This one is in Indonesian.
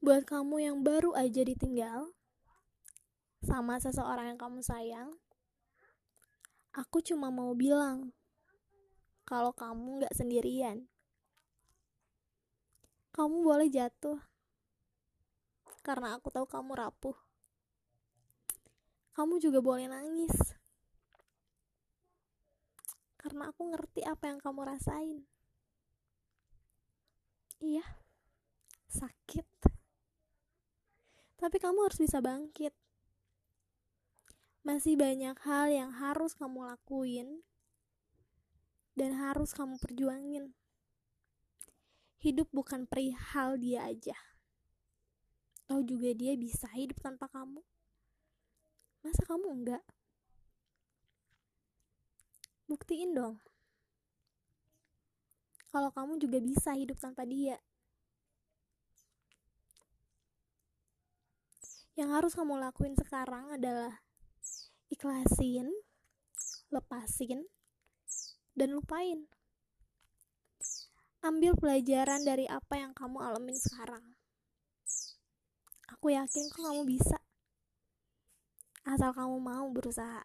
buat kamu yang baru aja ditinggal sama seseorang yang kamu sayang, aku cuma mau bilang kalau kamu gak sendirian. Kamu boleh jatuh karena aku tahu kamu rapuh. Kamu juga boleh nangis karena aku ngerti apa yang kamu rasain. Iya, tapi kamu harus bisa bangkit. Masih banyak hal yang harus kamu lakuin dan harus kamu perjuangin. Hidup bukan perihal dia aja. Tahu juga dia bisa hidup tanpa kamu. Masa kamu enggak? Buktiin dong. Kalau kamu juga bisa hidup tanpa dia. Yang harus kamu lakuin sekarang adalah ikhlasin, lepasin, dan lupain. Ambil pelajaran dari apa yang kamu alamin sekarang. Aku yakin kok kamu bisa. Asal kamu mau berusaha.